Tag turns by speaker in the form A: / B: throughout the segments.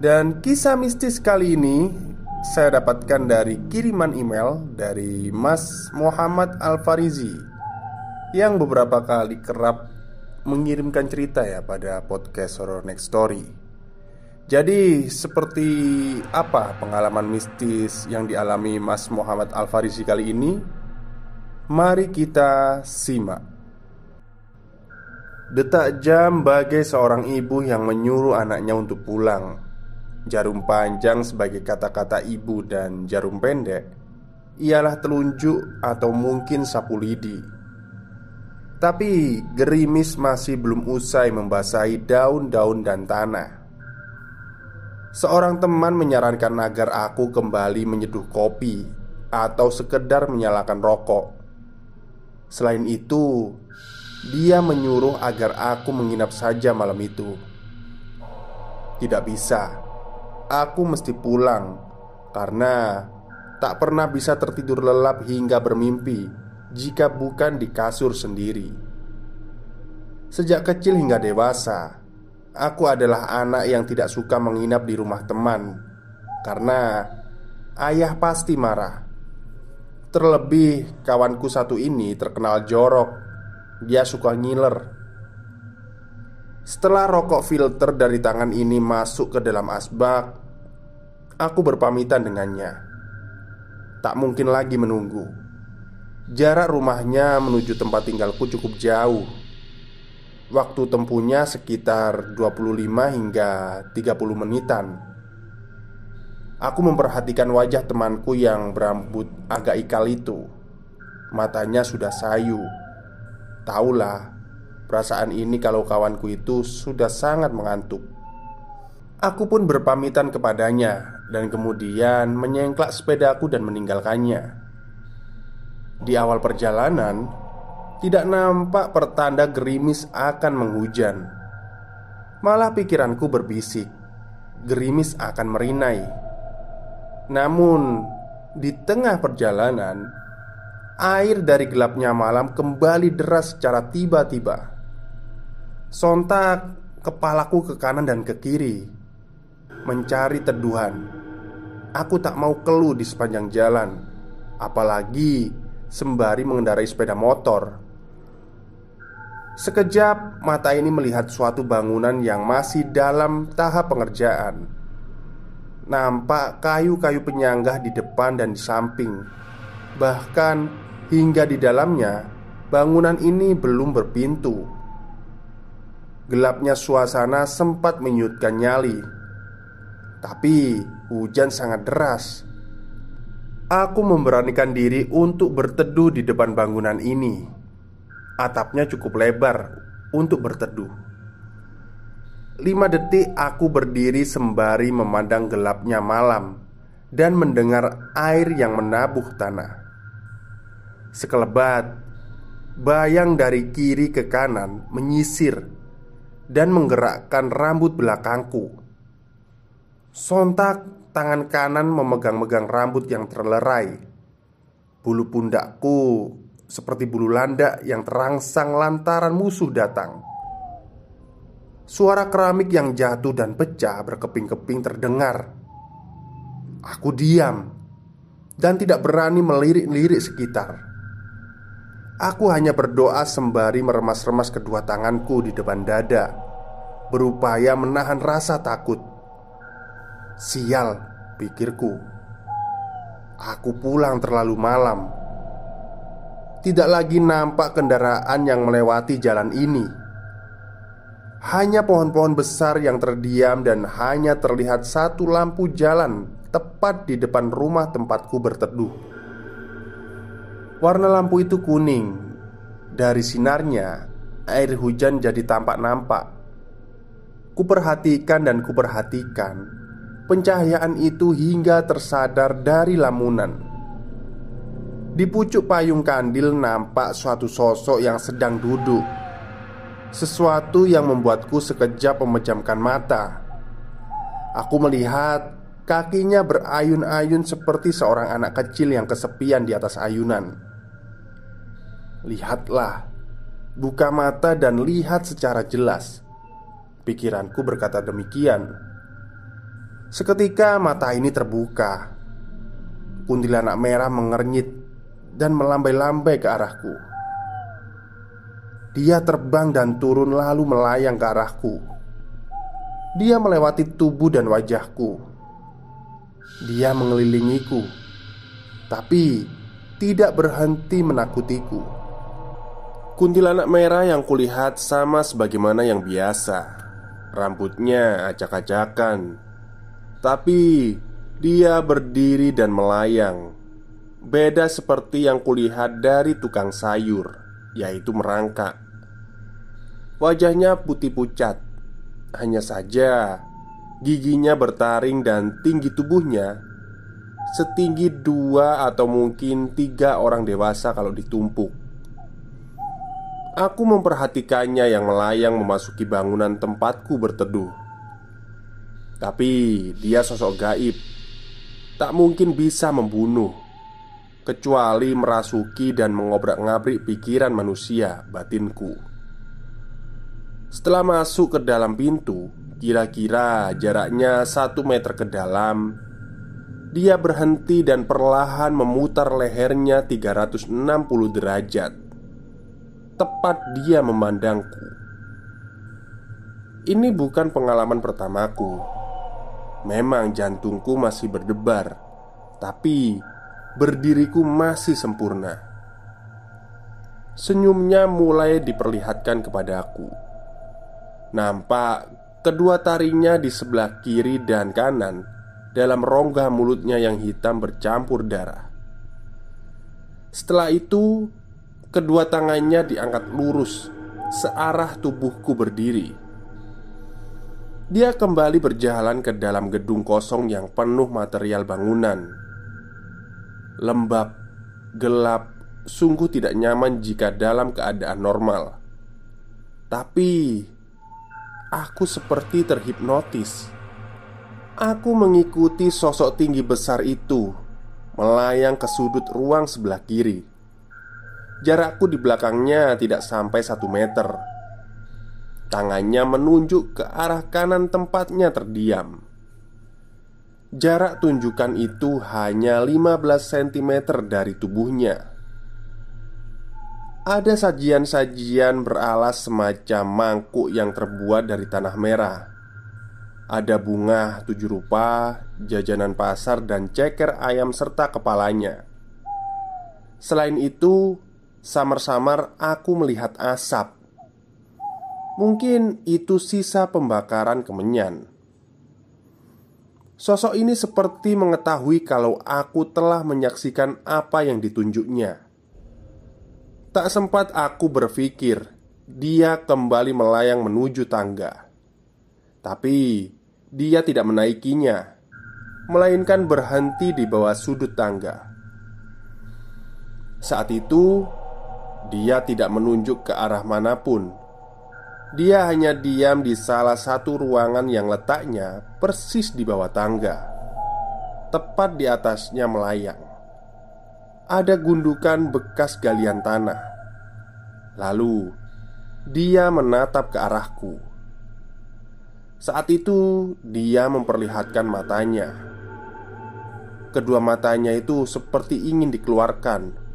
A: dan kisah mistis kali ini saya dapatkan dari kiriman email dari Mas Muhammad Al-Farizi Yang beberapa kali kerap mengirimkan cerita ya pada podcast Horror Next Story. Jadi seperti apa pengalaman mistis yang dialami Mas Muhammad Al-Farizi kali ini? Mari kita simak. Detak jam bagai seorang ibu yang menyuruh anaknya untuk pulang Jarum panjang sebagai kata-kata ibu dan jarum pendek Ialah telunjuk atau mungkin sapu lidi. Tapi gerimis masih belum usai membasahi daun-daun dan tanah. Seorang teman menyarankan agar aku kembali menyeduh kopi Atau sekedar menyalakan rokok. Selain itu Dia menyuruh agar aku menginap saja malam itu. Tidak bisa aku mesti pulang karena tak pernah bisa tertidur lelap hingga bermimpi jika bukan di kasur sendiri. Sejak kecil hingga dewasa, aku adalah anak yang tidak suka menginap di rumah teman karena ayah pasti marah. Terlebih kawanku satu ini terkenal jorok. Dia suka ngiler. Setelah rokok filter dari tangan ini masuk ke dalam asbak, Aku berpamitan dengannya. Tak mungkin lagi menunggu. Jarak rumahnya menuju tempat tinggalku cukup jauh. Waktu tempuhnya sekitar 25 hingga 30 menitan. Aku memperhatikan wajah temanku yang berambut agak ikal itu. Matanya sudah sayu. Taulah Perasaan ini kalau kawanku itu sudah sangat mengantuk Aku pun berpamitan kepadanya dan kemudian menyengklak sepedaku dan meninggalkannya. Di awal perjalanan, tidak nampak pertanda gerimis akan menghujan. Malah pikiranku berbisik, gerimis akan merinai. Namun, di tengah perjalanan, air dari gelapnya malam kembali deras secara tiba-tiba. Sontak, kepalaku ke kanan dan ke kiri, mencari teduhan. Aku tak mau keluh di sepanjang jalan Apalagi sembari mengendarai sepeda motor. Sekejap mata ini melihat suatu bangunan yang masih dalam tahap pengerjaan. Nampak kayu-kayu penyanggah di depan dan di samping. Bahkan hingga di dalamnya Bangunan ini belum berpintu Gelapnya suasana sempat menyutkan nyali tapi hujan sangat deras. Aku memberanikan diri untuk berteduh di depan bangunan ini. Atapnya cukup lebar untuk berteduh. Lima detik aku berdiri sembari memandang gelapnya malam dan mendengar air yang menabuh tanah. Sekelebat, bayang dari kiri ke kanan menyisir dan menggerakkan rambut belakangku. Sontak tangan kanan memegang-megang rambut yang terlerai. Bulu pundakku seperti bulu landak yang terangsang lantaran musuh datang. Suara keramik yang jatuh dan pecah berkeping-keping terdengar. Aku diam Dan tidak berani melirik-lirik sekitar Aku hanya berdoa sembari meremas-remas kedua tanganku di depan dada Berupaya menahan rasa takut Sial, pikirku. Aku pulang terlalu malam. Tidak lagi nampak kendaraan yang melewati jalan ini. Hanya pohon-pohon besar yang terdiam dan hanya terlihat satu lampu jalan tepat di depan rumah tempatku berteduh. Warna lampu itu kuning. Dari sinarnya, air hujan jadi tampak nampak. Kuperhatikan dan kuperhatikan Pencahayaan itu hingga tersadar dari lamunan. Di pucuk payung kandil nampak suatu sosok yang sedang duduk. Sesuatu yang membuatku sekejap memejamkan mata. Aku melihat kakinya berayun-ayun seperti seorang anak kecil yang kesepian di atas ayunan Lihatlah Buka mata dan lihat secara jelas. Pikiranku berkata demikian. Seketika mata ini terbuka Kuntilanak merah mengernyit Dan melambai-lambai ke arahku. Dia terbang dan turun lalu melayang ke arahku. Dia melewati tubuh dan wajahku. Dia mengelilingiku Tapi tidak berhenti menakutiku Kuntilanak merah yang kulihat sama sebagaimana yang biasa. Rambutnya acak-acakan. Tapi dia berdiri dan melayang. Beda seperti yang kulihat dari tukang sayur Yaitu merangkak Wajahnya putih pucat. Hanya saja Giginya bertaring dan tinggi tubuhnya Setinggi dua atau mungkin tiga orang dewasa kalau ditumpuk Aku memperhatikannya yang melayang memasuki bangunan tempatku berteduh. Tapi dia sosok gaib. Tak mungkin bisa membunuh Kecuali merasuki dan mengobrak-ngabrik pikiran manusia batinku. Setelah masuk ke dalam pintu Kira-kira jaraknya satu meter ke dalam Dia berhenti dan perlahan memutar lehernya 360 derajat Tepat dia memandangku Ini bukan pengalaman pertamaku Memang jantungku masih berdebar, tapi berdiriku masih sempurna. Senyumnya mulai diperlihatkan kepada aku. Nampak kedua taringnya di sebelah kiri dan kanan dalam rongga mulutnya yang hitam bercampur darah. Setelah itu, kedua tangannya diangkat lurus searah tubuhku berdiri. Dia kembali berjalan ke dalam gedung kosong yang penuh material bangunan. Lembab, gelap, sungguh tidak nyaman jika dalam keadaan normal. Tapi aku seperti terhipnotis. Aku mengikuti sosok tinggi besar itu melayang ke sudut ruang sebelah kiri. Jarakku di belakangnya tidak sampai satu meter. Tangannya menunjuk ke arah kanan tempatnya terdiam. Jarak tunjukkan itu hanya 15 cm dari tubuhnya. Ada sajian-sajian beralas semacam mangkuk yang terbuat dari tanah merah. Ada bunga tujuh rupa, jajanan pasar dan ceker ayam serta kepalanya. Selain itu, samar-samar aku melihat asap Mungkin itu sisa pembakaran kemenyan. Sosok ini seperti mengetahui kalau aku telah menyaksikan apa yang ditunjuknya. Tak sempat aku berpikir, dia kembali melayang menuju tangga. Tapi dia tidak menaikinya, melainkan berhenti di bawah sudut tangga. Saat itu, dia tidak menunjuk ke arah mana pun. Dia hanya diam di salah satu ruangan yang letaknya persis di bawah tangga. Tepat di atasnya melayang. Ada gundukan bekas galian tanah. Lalu Dia menatap ke arahku. Saat itu dia memperlihatkan matanya. Kedua matanya itu seperti ingin dikeluarkan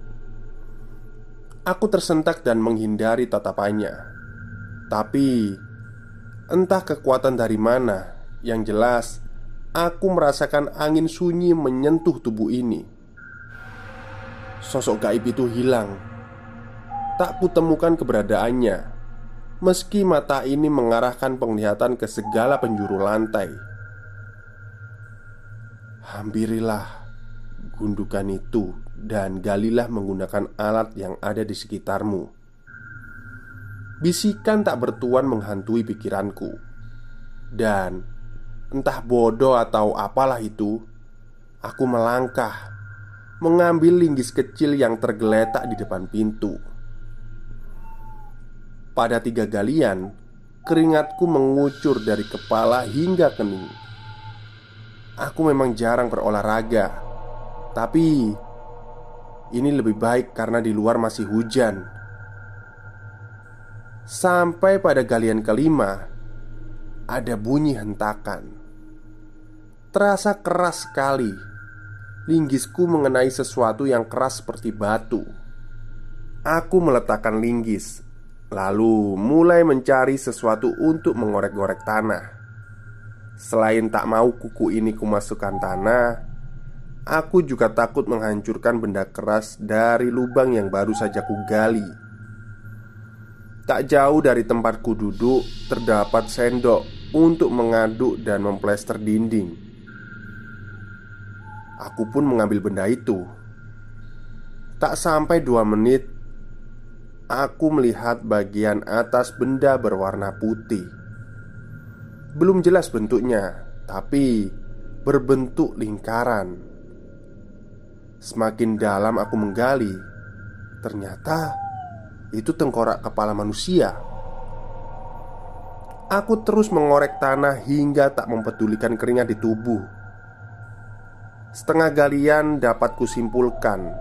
A: Aku tersentak dan menghindari tatapannya tapi entah kekuatan dari mana, yang jelas aku merasakan angin sunyi menyentuh tubuh ini. Sosok gaib itu hilang. Tak kutemukan keberadaannya. Meski mata ini mengarahkan penglihatan ke segala penjuru lantai. Hampirilah gundukan itu dan galilah menggunakan alat yang ada di sekitarmu. Bisikan tak bertuan menghantui pikiranku Dan entah bodoh atau apalah itu, aku melangkah mengambil linggis kecil yang tergeletak di depan pintu. Pada tiga galian, keringatku mengucur dari kepala hingga kening. Aku memang jarang berolahraga, tapi ini lebih baik karena di luar masih hujan. Sampai pada galian kelima, ada bunyi hentakan. Terasa keras sekali Linggisku mengenai sesuatu yang keras seperti batu. Aku meletakkan linggis, lalu mulai mencari sesuatu untuk mengorek-ngorek tanah. Selain tak mau kuku ini kumasukkan tanah, aku juga takut menghancurkan benda keras dari lubang yang baru saja kugali. Tak jauh dari tempatku duduk, terdapat sendok untuk mengaduk dan memplester dinding. Aku pun mengambil benda itu. Tak sampai dua menit, aku melihat bagian atas benda berwarna putih. Belum jelas bentuknya, tapi berbentuk lingkaran. Semakin dalam aku menggali, ternyata itu tengkorak kepala manusia. Aku terus mengorek tanah hingga tak mempedulikan keringat di tubuh. Setengah galian dapat kusimpulkan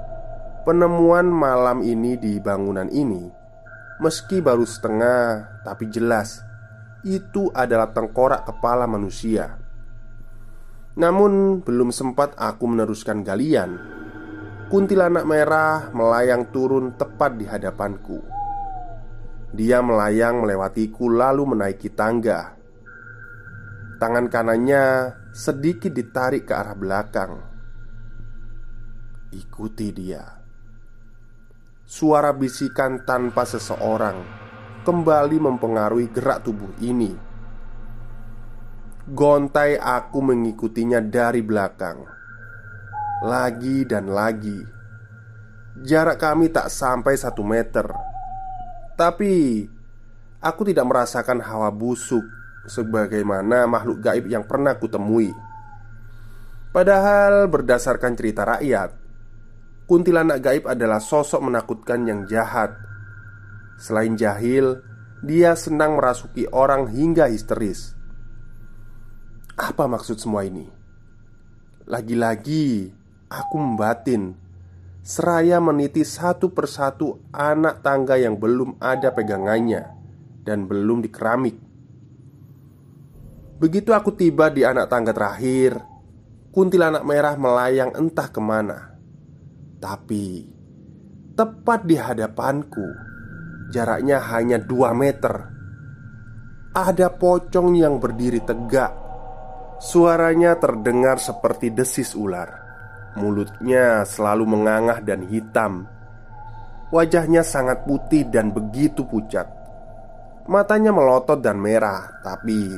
A: Penemuan malam ini di bangunan ini. Meski baru setengah, tapi jelas Itu adalah tengkorak kepala manusia. Namun belum sempat aku meneruskan galian Kuntilanak merah melayang turun tepat di hadapanku Dia melayang melewatiku lalu menaiki tangga Tangan kanannya sedikit ditarik ke arah belakang. Ikuti dia. Suara bisikan tanpa seseorang kembali mempengaruhi gerak tubuh ini. Gontai aku mengikutinya dari belakang. Lagi dan lagi. Jarak kami tak sampai satu meter. Tapi aku tidak merasakan hawa busuk sebagaimana makhluk gaib yang pernah kutemui. Padahal berdasarkan cerita rakyat, kuntilanak gaib adalah sosok menakutkan yang jahat. Selain jahil, dia senang merasuki orang hingga histeris. Apa maksud semua ini? Lagi-lagi aku membatin. Seraya meniti satu persatu anak tangga yang belum ada pegangannya Dan belum dikeramik. Begitu aku tiba di anak tangga terakhir Kuntilanak merah melayang entah ke mana. Tapi Tepat di hadapanku Jaraknya hanya 2 meter Ada pocong yang berdiri tegak. Suaranya terdengar seperti desis ular Mulutnya selalu mengangah dan hitam. Wajahnya sangat putih dan begitu pucat. Matanya melotot dan merah Tapi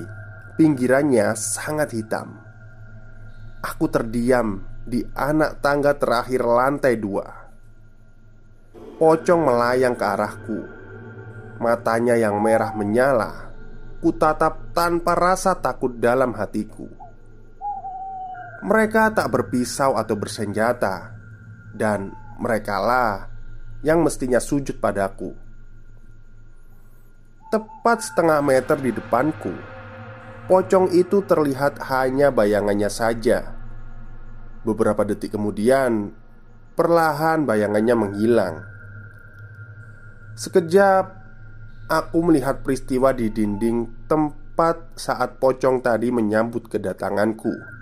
A: Pinggirannya sangat hitam. Aku terdiam di anak tangga terakhir lantai dua. Pocong melayang ke arahku. Matanya yang merah menyala. Kutatap tanpa rasa takut dalam hatiku Mereka tak berpisau atau bersenjata Dan merekalah yang mestinya sujud padaku Tepat setengah meter di depanku Pocong itu terlihat hanya bayangannya saja. Beberapa detik kemudian, perlahan bayangannya menghilang. Sekejap, aku melihat peristiwa di dinding tempat saat pocong tadi menyambut kedatanganku.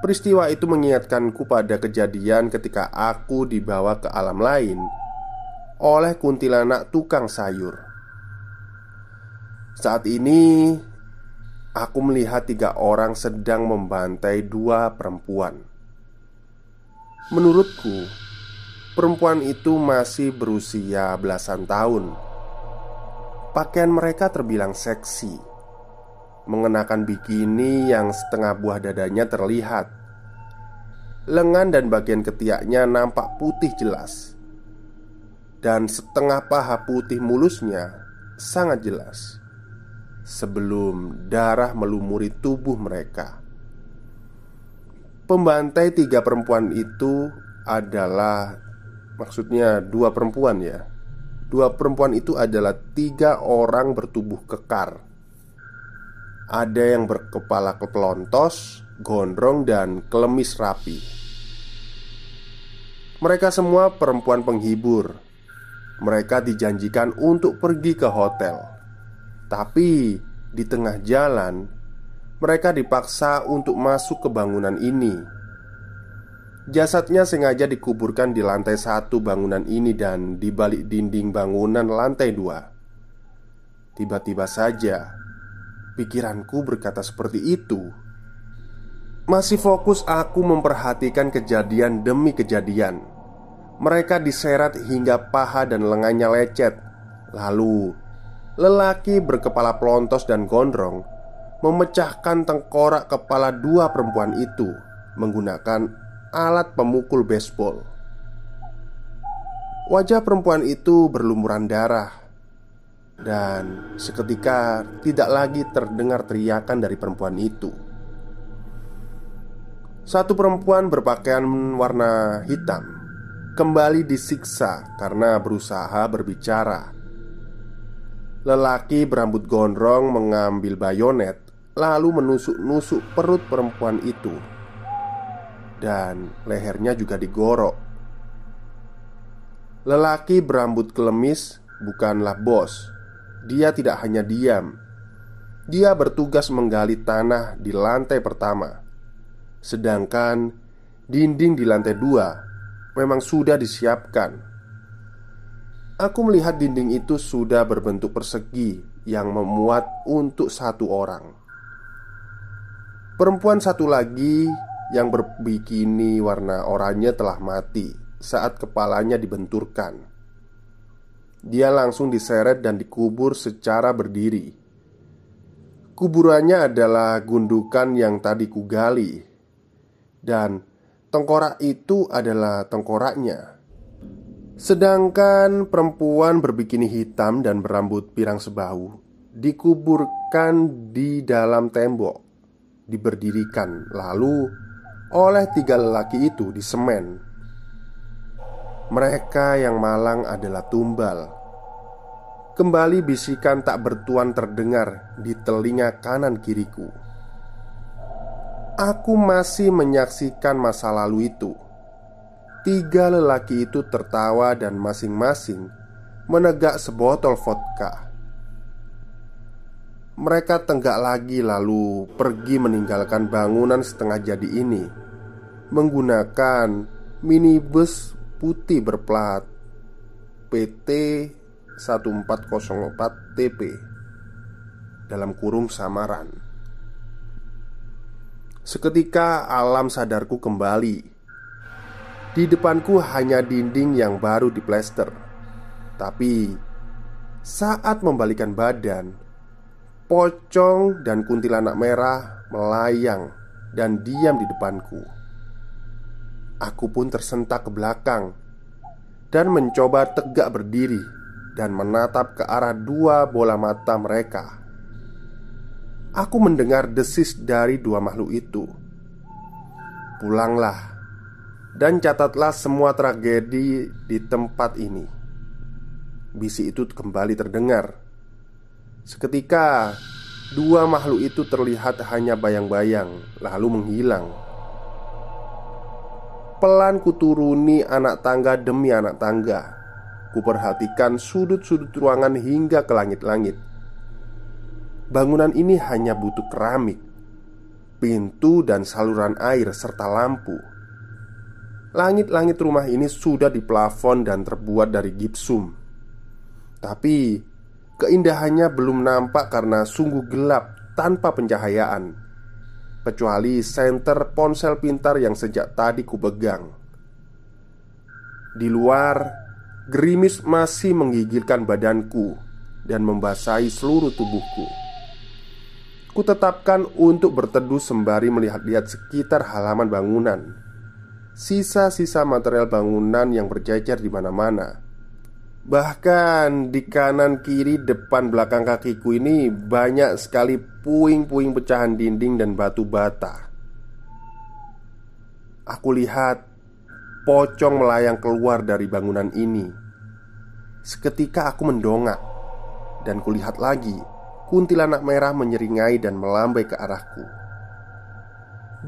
A: Peristiwa itu mengingatkanku pada kejadian ketika aku dibawa ke alam lain oleh kuntilanak tukang sayur. Saat ini Aku melihat tiga orang sedang membantai dua perempuan. Menurutku, perempuan itu masih berusia belasan tahun. Pakaian mereka terbilang seksi, mengenakan bikini yang setengah buah dadanya terlihat. Lengan dan bagian ketiaknya nampak putih jelas, dan setengah paha putih mulusnya sangat jelas. sebelum darah melumuri tubuh mereka. Pembantai tiga perempuan itu adalah maksudnya dua perempuan ya. Dua perempuan itu adalah tiga orang bertubuh kekar. Ada yang berkepala kepelontos, gondrong, dan kelemis rapi. Mereka semua perempuan penghibur. Mereka dijanjikan untuk pergi ke hotel, tapi di tengah jalan mereka dipaksa untuk masuk ke bangunan ini. Jasadnya sengaja dikuburkan di lantai satu bangunan ini dan di balik dinding bangunan lantai dua. Tiba-tiba saja, pikiranku berkata seperti itu. Masih fokus aku memperhatikan kejadian demi kejadian. Mereka diseret hingga paha dan lengannya lecet. Lalu Lelaki berkepala pelontos dan gondrong Memecahkan tengkorak kepala dua perempuan itu Menggunakan alat pemukul baseball. Wajah perempuan itu berlumuran darah dan seketika tidak lagi terdengar teriakan dari perempuan itu. Satu perempuan berpakaian warna hitam kembali disiksa karena berusaha berbicara. Lelaki berambut gondrong mengambil bayonet, lalu menusuk-nusuk perut perempuan itu, dan lehernya juga digorok. Lelaki berambut kelemis bukanlah bos. Dia tidak hanya diam, dia bertugas menggali tanah di lantai pertama Sedangkan dinding di lantai dua memang sudah disiapkan. Aku melihat dinding itu sudah berbentuk persegi yang memuat untuk satu orang. Perempuan satu lagi yang berbikini warna oranye telah mati saat kepalanya dibenturkan. Dia langsung diseret dan dikubur secara berdiri. Kuburannya adalah gundukan yang tadi kugali dan tengkorak itu adalah tengkoraknya. Sedangkan perempuan berbikini hitam dan berambut pirang sebahu dikuburkan di dalam tembok, diberdirikan lalu oleh tiga lelaki itu di semen. Mereka yang malang adalah tumbal. Kembali bisikan tak bertuan terdengar di telinga kanan kiriku. Aku masih menyaksikan masa lalu itu. Tiga lelaki itu tertawa dan masing-masing menegak sebotol vodka. Mereka tenggak lagi, lalu pergi meninggalkan bangunan setengah jadi ini menggunakan minibus putih berplat PT 1404 TP dalam kurung samaran. Seketika alam sadarku kembali. Di depanku hanya dinding yang baru diplester. Tapi Saat membalikan badan Pocong dan kuntilanak merah melayang dan diam di depanku Aku pun tersentak ke belakang Dan mencoba tegak berdiri Dan menatap ke arah dua bola mata mereka Aku mendengar desis dari dua makhluk itu. Pulanglah dan catatlah semua tragedi di tempat ini. Bisi itu kembali terdengar. Seketika, dua makhluk itu terlihat hanya bayang-bayang, lalu menghilang. Pelan kuturuni anak tangga demi anak tangga. Kuperhatikan sudut-sudut ruangan hingga ke langit-langit Bangunan ini hanya butuh keramik, pintu, dan saluran air, serta lampu. Langit-langit rumah ini sudah diplafon dan terbuat dari gipsum, tapi keindahannya belum nampak karena sungguh gelap tanpa pencahayaan, kecuali senter ponsel pintar yang sejak tadi kupegang. Di luar, gerimis masih menggigilkan badanku dan membasahi seluruh tubuhku. Kutetapkan untuk berteduh sembari melihat-lihat sekitar halaman bangunan Sisa-sisa material bangunan yang berjajar di mana-mana Bahkan di kanan kiri depan belakang kakiku ini banyak sekali puing-puing pecahan dinding dan batu bata. Aku lihat pocong melayang keluar dari bangunan ini. Seketika aku mendongak dan kulihat lagi kuntilanak merah menyeringai dan melambai ke arahku.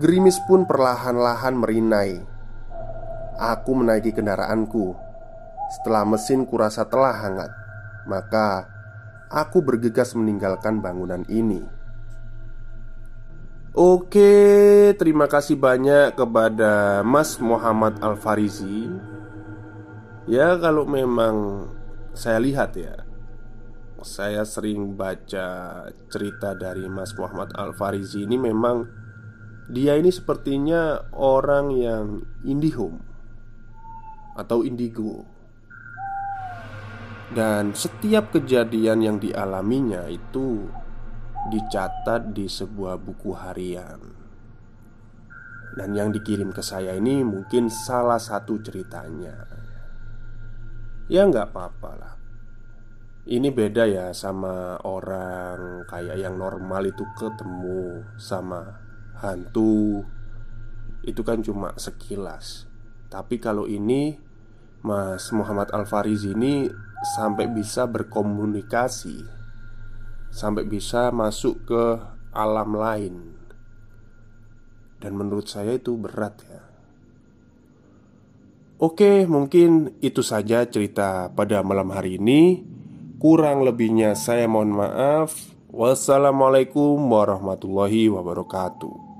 A: Gerimis pun perlahan-lahan merinai. Aku menaiki kendaraanku setelah mesin kurasa telah hangat, maka aku bergegas meninggalkan bangunan ini. Oke, terima kasih banyak kepada Mas Muhammad Al-Farizi. Ya, kalau memang saya lihat ya, saya sering baca cerita dari Mas Muhammad Al-Farizi ini memang dia ini sepertinya orang yang indihome atau indigo. Dan setiap kejadian yang dialaminya itu dicatat di sebuah buku harian. Dan yang dikirim ke saya ini mungkin salah satu ceritanya. Ya nggak apa-apa lah. Ini beda ya sama orang kayak yang normal itu ketemu sama hantu Itu kan cuma sekilas Tapi kalau ini Mas Muhammad Al-Farizi ini sampai bisa berkomunikasi, sampai bisa masuk ke alam lain, dan menurut saya itu berat ya. Oke, mungkin itu saja cerita pada malam hari ini. Kurang lebihnya, saya mohon maaf. Wassalamualaikum warahmatullahi wabarakatuh.